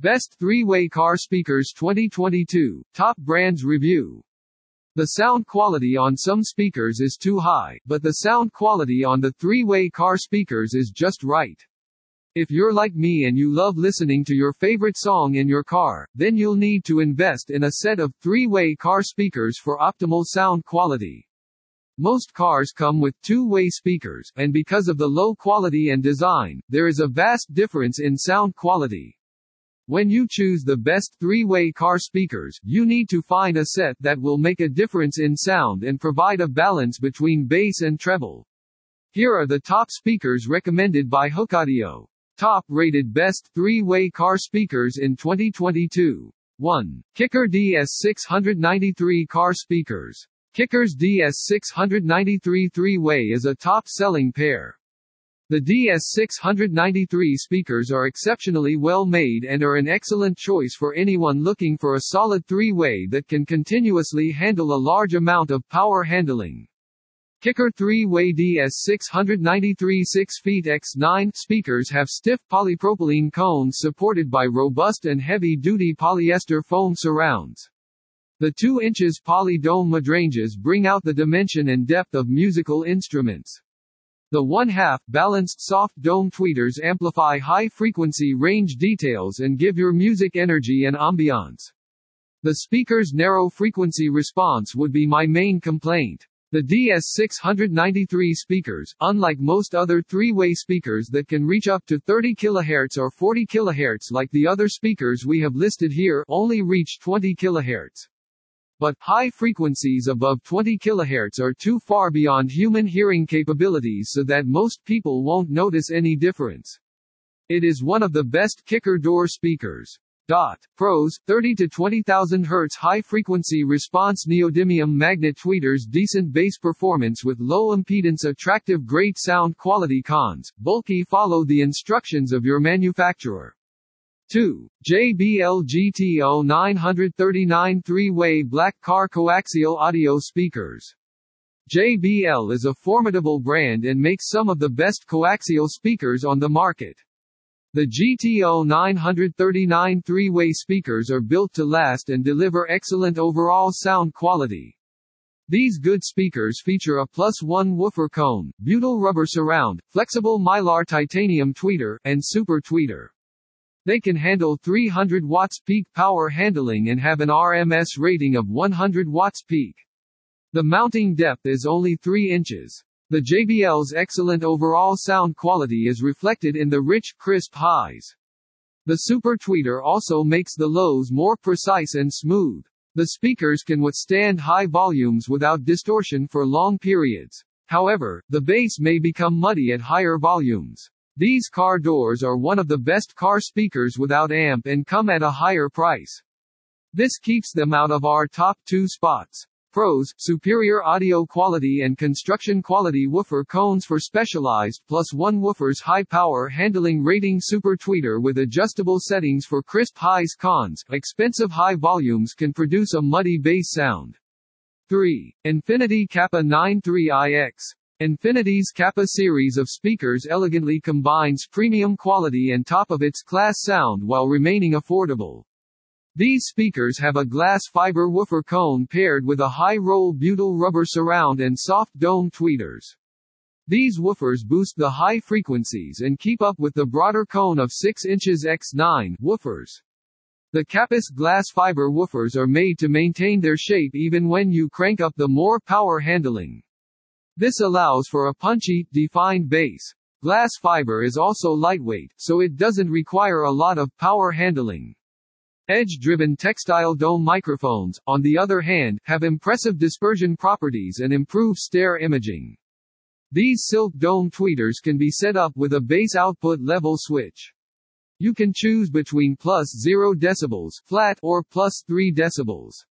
Best Three-Way Car Speakers 2022, Top Brands Review. The sound quality on some speakers is too high, but the sound quality on the three-way car speakers is just right. If you're like me and you love listening to your favorite song in your car, then you'll need to invest in a set of three-way car speakers for optimal sound quality. Most cars come with two-way speakers, and because of the low quality and design, there is a vast difference in sound quality. When you choose the best three-way car speakers, you need to find a set that will make a difference in sound and provide a balance between bass and treble. Here are the top speakers recommended by Hooke Audio. Top rated best three-way car speakers in 2022. 1. Kicker DS693 car speakers. Kicker's DS693 three-way is a top-selling pair. The DS693 speakers are exceptionally well made and are an excellent choice for anyone looking for a solid three-way that can continuously handle a large amount of power handling. Kicker 3-way DS693 6 feet x 9 speakers have stiff polypropylene cones supported by robust and heavy-duty polyester foam surrounds. The 2 inches poly dome midranges bring out the dimension and depth of musical instruments. The one-half, balanced soft dome tweeters amplify high-frequency range details and give your music energy and ambiance. The speaker's narrow frequency response would be my main complaint. The DS693 speakers, unlike most other three-way speakers that can reach up to 30 kHz or 40 kHz like the other speakers we have listed here, only reach 20 kHz. But, high frequencies above 20 kHz are too far beyond human hearing capabilities so that most people won't notice any difference. It is one of the best kicker door speakers. Dot. Pros, 30 to 20,000 Hz high frequency response neodymium magnet tweeters decent bass performance with low impedance attractive great sound quality cons, bulky follow the instructions of your manufacturer. 2. JBL GTO 939 three-way black car coaxial audio speakers. JBL is a formidable brand and makes some of the best coaxial speakers on the market. The GTO 939 three-way speakers are built to last and deliver excellent overall sound quality. These good speakers feature a plus one woofer cone, butyl rubber surround, flexible mylar titanium tweeter, and super tweeter. They can handle 300 watts peak power handling and have an RMS rating of 100 watts peak. The mounting depth is only 3 inches. The JBL's excellent overall sound quality is reflected in the rich, crisp highs. The Super Tweeter also makes the lows more precise and smooth. The speakers can withstand high volumes without distortion for long periods. However, the bass may become muddy at higher volumes. These car doors are one of the best car speakers without amp and come at a higher price. This keeps them out of our top two spots. Pros, superior audio quality and construction quality woofer cones for specialized plus one woofer's high power handling rating super tweeter with adjustable settings for crisp highs cons, expensive high volumes can produce a muddy bass sound. 3. Infinity Kappa 93iX Infinity's Kappa series of speakers elegantly combines premium quality and top-of-its-class sound while remaining affordable. These speakers have a glass fiber woofer cone paired with a high-roll butyl rubber surround and soft dome tweeters. These woofers boost the high frequencies and keep up with the broader cone of 6 inches x 9 woofers. The Kappa's glass fiber woofers are made to maintain their shape even when you crank up the more power handling. This allows for a punchy, defined bass. Glass fiber is also lightweight, so it doesn't require a lot of power handling. Edge-driven textile dome microphones, on the other hand, have impressive dispersion properties and improve stare imaging. These silk dome tweeters can be set up with a bass output level switch. You can choose between plus 0 decibels flat or plus 3 decibels.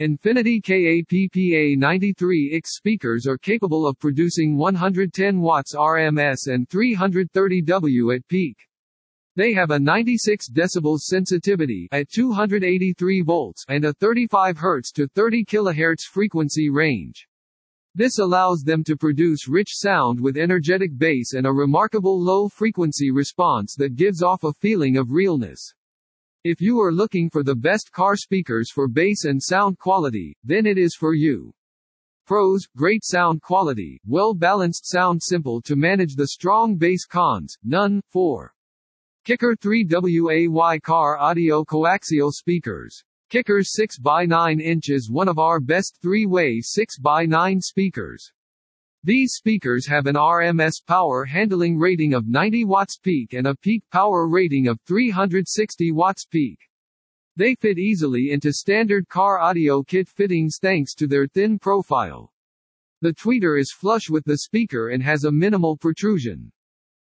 Infinity KAPPA 93X speakers are capable of producing 110 watts RMS and 330 W at peak. They have a 96 decibels sensitivity at 283 volts and a 35 Hz to 30 kHz frequency range. This allows them to produce rich sound with energetic bass and a remarkable low frequency response that gives off a feeling of realness. If you are looking for the best car speakers for bass and sound quality, then it is for you. Pros, great sound quality, well-balanced sound simple to manage the strong bass cons, none, 4. Kicker 3WAY car audio coaxial speakers. Kicker 6x9 inches one of our best three-way 6x9 speakers. These speakers have an RMS power handling rating of 90 watts peak and a peak power rating of 360 watts peak. They fit easily into standard car audio kit fittings thanks to their thin profile. The tweeter is flush with the speaker and has a minimal protrusion.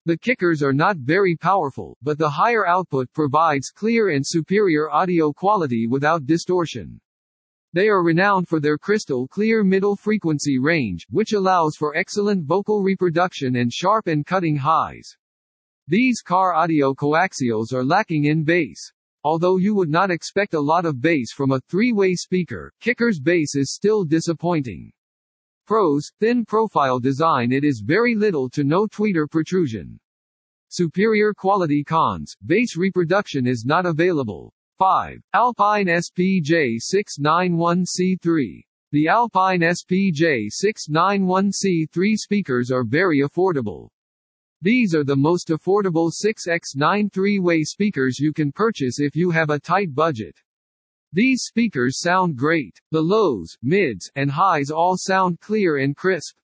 The kickers are not very powerful, but the higher output provides clear and superior audio quality without distortion. They are renowned for their crystal clear middle frequency range, which allows for excellent vocal reproduction and sharp and cutting highs. These car audio coaxials are lacking in bass. Although you would not expect a lot of bass from a three-way speaker, Kicker's bass is still disappointing. Pros, thin profile design it is very little to no tweeter protrusion. Superior quality cons, bass reproduction is not available. 5. Alpine SPJ691C3. The Alpine SPJ691C3 speakers are very affordable. These are the most affordable 6x9 three-way speakers you can purchase if you have a tight budget. These speakers sound great. The lows, mids, and highs all sound clear and crisp.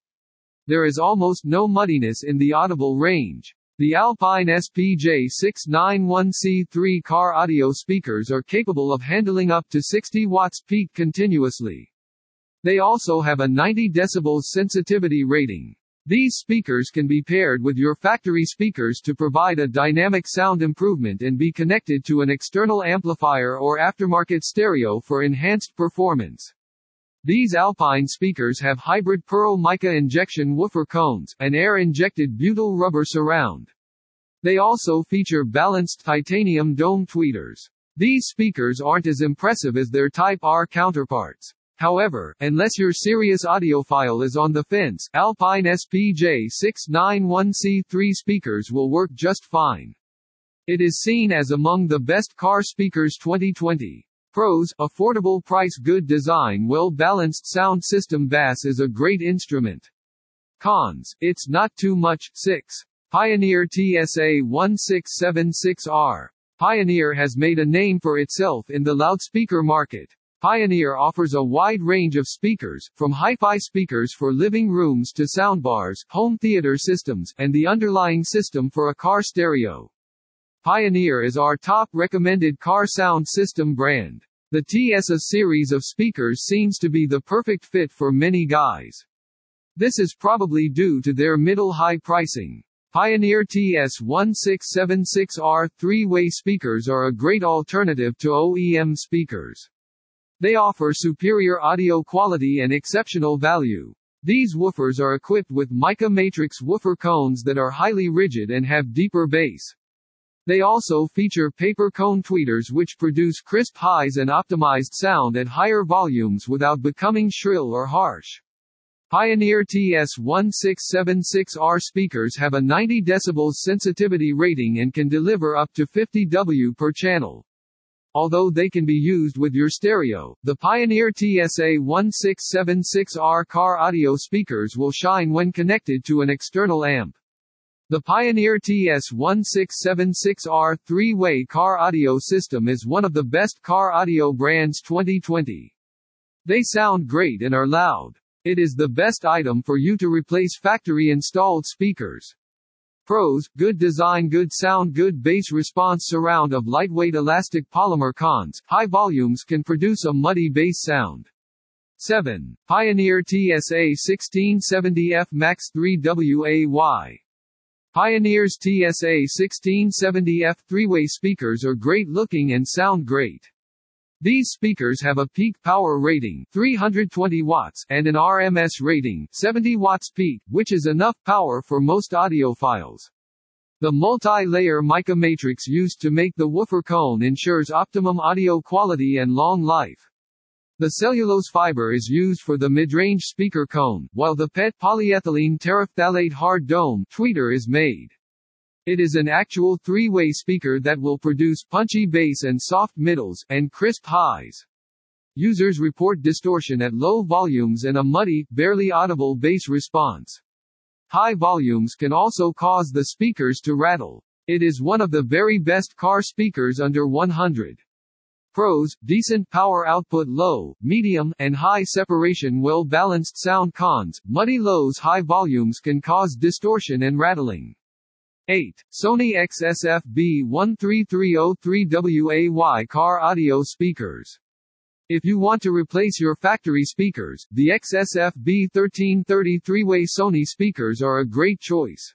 There is almost no muddiness in the audible range. The Alpine SPJ691C3 car audio speakers are capable of handling up to 60 watts peak continuously. They also have a 90 decibels sensitivity rating. These speakers can be paired with your factory speakers to provide a dynamic sound improvement and be connected to an external amplifier or aftermarket stereo for enhanced performance. These Alpine speakers have hybrid pearl mica injection woofer cones, and air-injected butyl rubber surround. They also feature balanced titanium dome tweeters. These speakers aren't as impressive as their Type R counterparts. However, unless your serious audiophile is on the fence, Alpine SPJ 691C3 speakers will work just fine. It is seen as among the best car speakers 2020. Pros, affordable price good design well-balanced sound system bass is a great instrument. Cons, it's not too much, 6. Pioneer TSA 1676R. Pioneer has made a name for itself in the loudspeaker market. Pioneer offers a wide range of speakers, from hi-fi speakers for living rooms to soundbars, home theater systems, and the underlying system for a car stereo. Pioneer is our top recommended car sound system brand. The TSA series of speakers seems to be the perfect fit for many guys. This is probably due to their middle-high pricing. Pioneer TS1676R three-way speakers are a great alternative to OEM speakers. They offer superior audio quality and exceptional value. These woofers are equipped with mica matrix woofer cones that are highly rigid and have deeper bass. They also feature paper cone tweeters which produce crisp highs and optimized sound at higher volumes without becoming shrill or harsh. Pioneer TS1676R speakers have a 90 decibels sensitivity rating and can deliver up to 50 W per channel. Although they can be used with your stereo, the Pioneer TSA1676R car audio speakers will shine when connected to an external amp. The Pioneer TS1676R three-way car audio system is one of the best car audio brands 2020. They sound great and are loud. It is the best item for you to replace factory-installed speakers. Pros, good design good sound good bass response surround of lightweight elastic polymer cons, high volumes can produce a muddy bass sound. 7. Pioneer TSA 1670F Max 3WAY Pioneer's TSA 1670F three-way speakers are great looking and sound great. These speakers have a peak power rating 320 watts and an RMS rating 70 watts peak, which is enough power for most audiophiles. The multi-layer mica matrix used to make the woofer cone ensures optimum audio quality and long life. The cellulose fiber is used for the mid-range speaker cone, while the PET polyethylene terephthalate hard dome tweeter is made. It is an actual three-way speaker that will produce punchy bass and soft middles, and crisp highs. Users report distortion at low volumes and a muddy, barely audible bass response. High volumes can also cause the speakers to rattle. It is one of the very best car speakers under 100. Pros, decent power output low, medium, and high separation well balanced sound cons, muddy lows high volumes can cause distortion and rattling. 8. Sony XSF-B13303WAY car audio speakers. If you want to replace your factory speakers, the XSF-B1330 three-way Sony speakers are a great choice.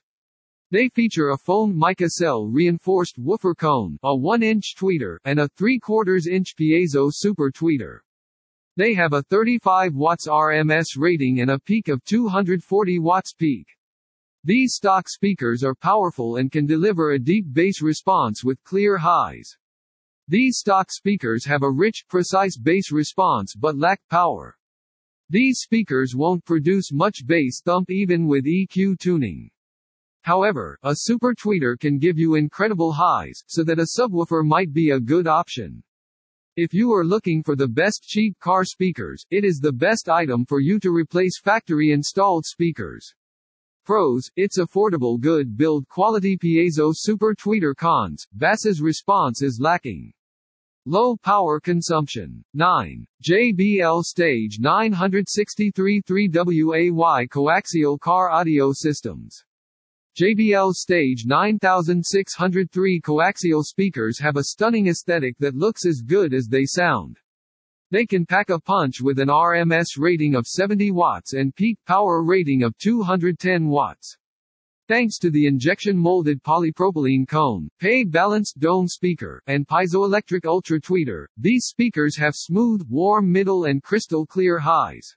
They feature a foam mica cell reinforced woofer cone, a 1-inch tweeter, and a 3 quarters inch piezo super tweeter. They have a 35 watts RMS rating and a peak of 240 watts peak. These stock speakers are powerful and can deliver a deep bass response with clear highs. These stock speakers have a rich, precise bass response but lack power. These speakers won't produce much bass thump even with EQ tuning. However, a super tweeter can give you incredible highs, so that a subwoofer might be a good option. If you are looking for the best cheap car speakers, it is the best item for you to replace factory installed speakers. Pros, it's affordable good build quality piezo super tweeter cons, bass's response is lacking. Low power consumption. 9. JBL Stage 963 3WAY coaxial car audio systems. JBL Stage 9603 coaxial speakers have a stunning aesthetic that looks as good as they sound. They can pack a punch with an RMS rating of 70 watts and peak power rating of 210 watts. Thanks to the injection molded polypropylene cone, PAE balanced dome speaker, and piezoelectric ultra tweeter, these speakers have smooth, warm middle and crystal clear highs.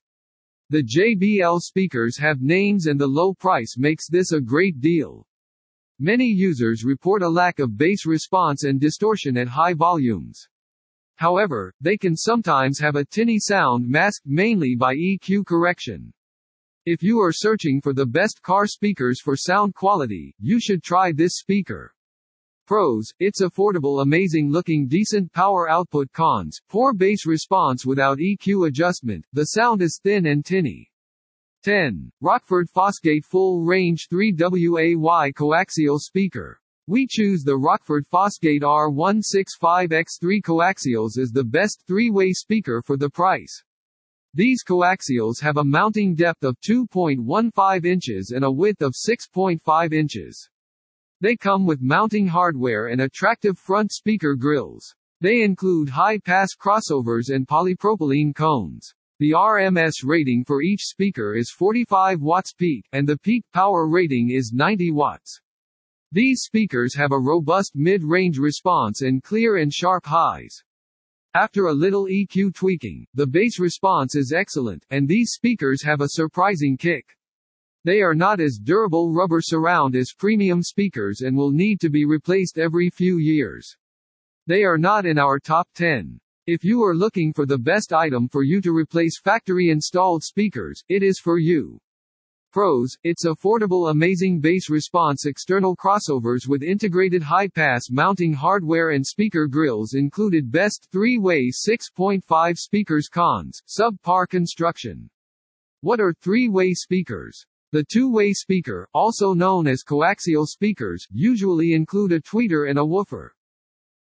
The JBL speakers have names and the low price makes this a great deal. Many users report a lack of bass response and distortion at high volumes. However, they can sometimes have a tinny sound masked mainly by EQ correction. If you are searching for the best car speakers for sound quality, you should try this speaker. Pros, it's affordable amazing looking decent power output Cons, poor bass response without EQ adjustment, the sound is thin and tinny. 10. Rockford Fosgate Full Range 3WAY Coaxial Speaker. We choose the Rockford Fosgate R165X3 coaxials as the best three-way speaker for the price. These coaxials have a mounting depth of 2.15 inches and a width of 6.5 inches. They come with mounting hardware and attractive front speaker grills. They include high-pass crossovers and polypropylene cones. The RMS rating for each speaker is 45 watts peak, and the peak power rating is 90 watts. These speakers have a robust mid-range response and clear and sharp highs. After a little EQ tweaking, the bass response is excellent, and these speakers have a surprising kick. They are not as durable rubber surround as premium speakers and will need to be replaced every few years. They are not in our top 10. If you are looking for the best item for you to replace factory installed speakers, it is for you. Pros, its affordable amazing bass response external crossovers with integrated high-pass mounting hardware and speaker grills included best three-way 6.5 speakers cons, subpar construction. What are three-way speakers? The two-way speaker, also known as coaxial speakers, usually include a tweeter and a woofer.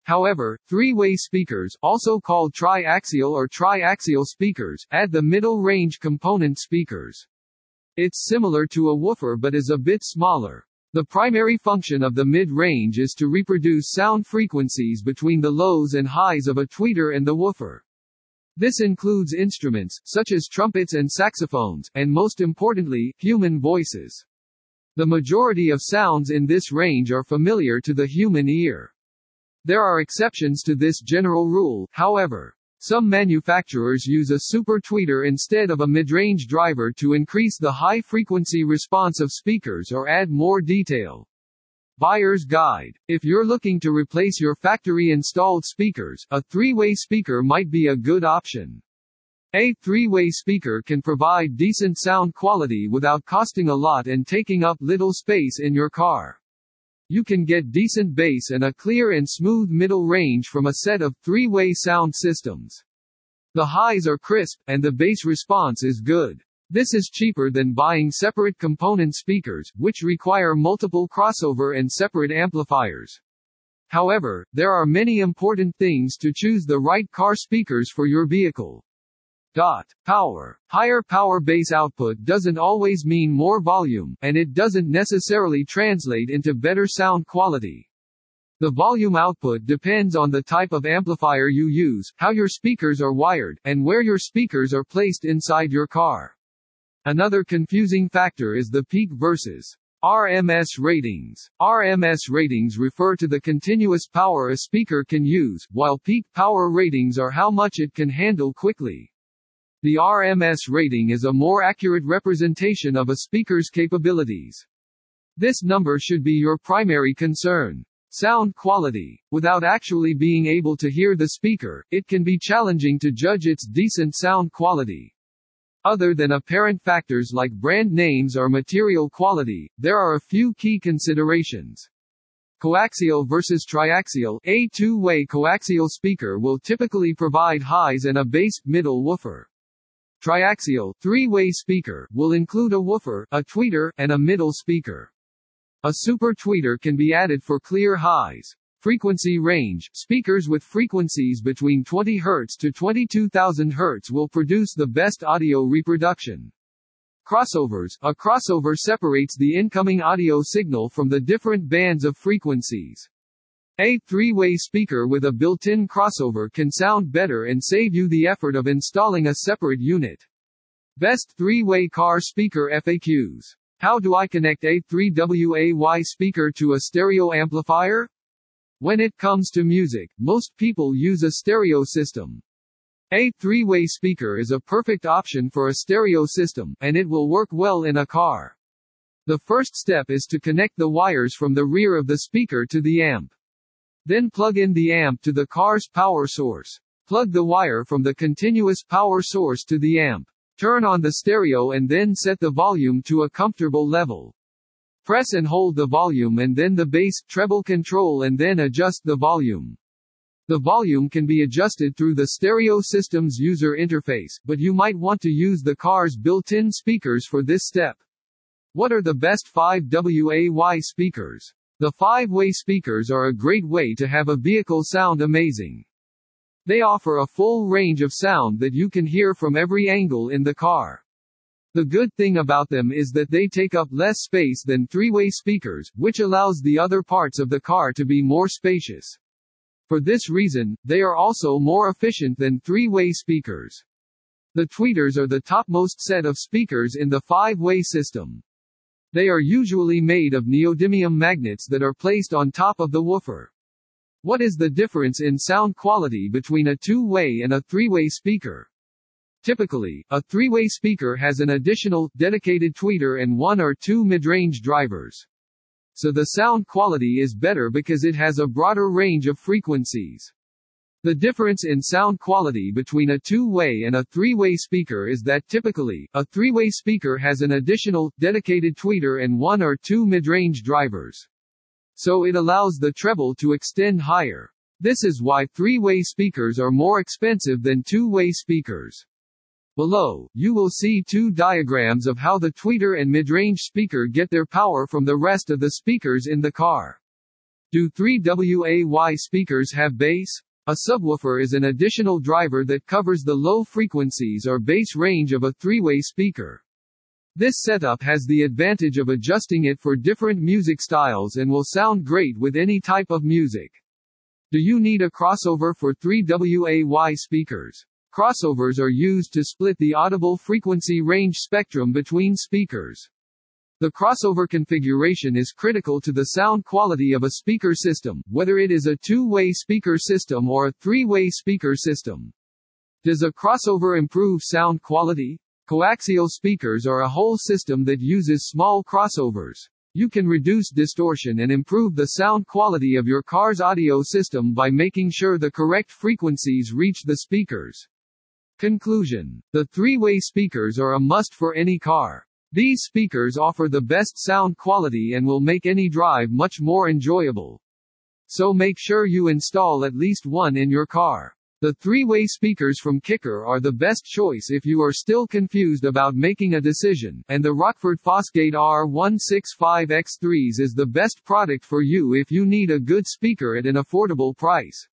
However, three-way speakers, also called triaxial or triaxial speakers, add the middle-range component speakers. It's similar to a woofer but is a bit smaller. The primary function of the mid-range is to reproduce sound frequencies between the lows and highs of a tweeter and the woofer. This includes instruments, such as trumpets and saxophones, and most importantly, human voices. The majority of sounds in this range are familiar to the human ear. There are exceptions to this general rule, however. Some manufacturers use a super tweeter instead of a midrange driver to increase the high-frequency response of speakers or add more detail. Buyer's Guide. If you're looking to replace your factory-installed speakers, a three-way speaker might be a good option. A three-way speaker can provide decent sound quality without costing a lot and taking up little space in your car. You can get decent bass and a clear and smooth middle range from a set of three-way sound systems. The highs are crisp, and the bass response is good. This is cheaper than buying separate component speakers, which require multiple crossover and separate amplifiers. However, there are many important things to choose the right car speakers for your vehicle. Dot. Power. Higher power bass output doesn't always mean more volume, and it doesn't necessarily translate into better sound quality. The volume output depends on the type of amplifier you use, how your speakers are wired, and where your speakers are placed inside your car. Another confusing factor is the peak versus RMS ratings. RMS ratings refer to the continuous power a speaker can use, while peak power ratings are how much it can handle quickly. The RMS rating is a more accurate representation of a speaker's capabilities. This number should be your primary concern. Sound quality. Without actually being able to hear the speaker, it can be challenging to judge its decent sound quality. Other than apparent factors like brand names or material quality, there are a few key considerations. Coaxial versus triaxial A two-way coaxial speaker will typically provide highs and a bass, middle woofer. Triaxial three-way speaker will include a woofer, a tweeter, and a middle speaker. A super tweeter can be added for clear highs. Frequency range Speakers with frequencies between 20 Hz to 22,000 Hz will produce the best audio reproduction. Crossovers A crossover separates the incoming audio signal from the different bands of frequencies. A three-way speaker with a built-in crossover can sound better and save you the effort of installing a separate unit. Best three-way car speaker FAQs. How do I connect a 3WAY speaker to a stereo amplifier? When it comes to music, most people use a stereo system. A three-way speaker is a perfect option for a stereo system, and it will work well in a car. The first step is to connect the wires from the rear of the speaker to the amp. Then plug in the amp to the car's power source. Plug the wire from the continuous power source to the amp. Turn on the stereo and then set the volume to a comfortable level. Press and hold the volume and then the bass, treble control and then adjust the volume. The volume can be adjusted through the stereo system's user interface, but you might want to use the car's built-in speakers for this step. What are the best 5WAY speakers? The 5-way speakers are a great way to have a vehicle sound amazing. They offer a full range of sound that you can hear from every angle in the car. The good thing about them is that they take up less space than three-way speakers, which allows the other parts of the car to be more spacious. For this reason, they are also more efficient than three-way speakers. The tweeters are the topmost set of speakers in the five-way system. They are usually made of neodymium magnets that are placed on top of the woofer. What is the difference in sound quality between a two-way and a three-way speaker? Typically, a three-way speaker has an additional, dedicated tweeter and one or two mid-range drivers. So the sound quality is better because it has a broader range of frequencies. The difference in sound quality between a two-way and a three-way speaker is that typically, a three-way speaker has an additional, dedicated tweeter and one or two mid-range drivers. So it allows the treble to extend higher. This is why three-way speakers are more expensive than two-way speakers. Below, you will see two diagrams of how the tweeter and midrange speaker get their power from the rest of the speakers in the car. Do 3WAY speakers have bass? A subwoofer is an additional driver that covers the low frequencies or bass range of a three-way speaker. This setup has the advantage of adjusting it for different music styles and will sound great with any type of music. Do you need a crossover for 3WAY speakers? Crossovers are used to split the audible frequency range spectrum between speakers. The crossover configuration is critical to the sound quality of a speaker system, whether it is a two-way speaker system or a three-way speaker system. Does a crossover improve sound quality? Coaxial speakers are a whole system that uses small crossovers. You can reduce distortion and improve the sound quality of your car's audio system by making sure the correct frequencies reach the speakers. Conclusion. The three-way speakers are a must for any car. These speakers offer the best sound quality and will make any drive much more enjoyable. So make sure you install at least one in your car. The three-way speakers from Kicker are the best choice if you are still confused about making a decision, and the Rockford Fosgate R165X3s is the best product for you if you need a good speaker at an affordable price.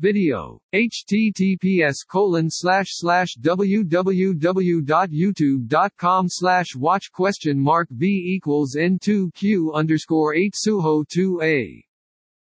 Video. https colon slash slash www.youtube.com slash watch question mark v equals n2q underscore 8 suho 2a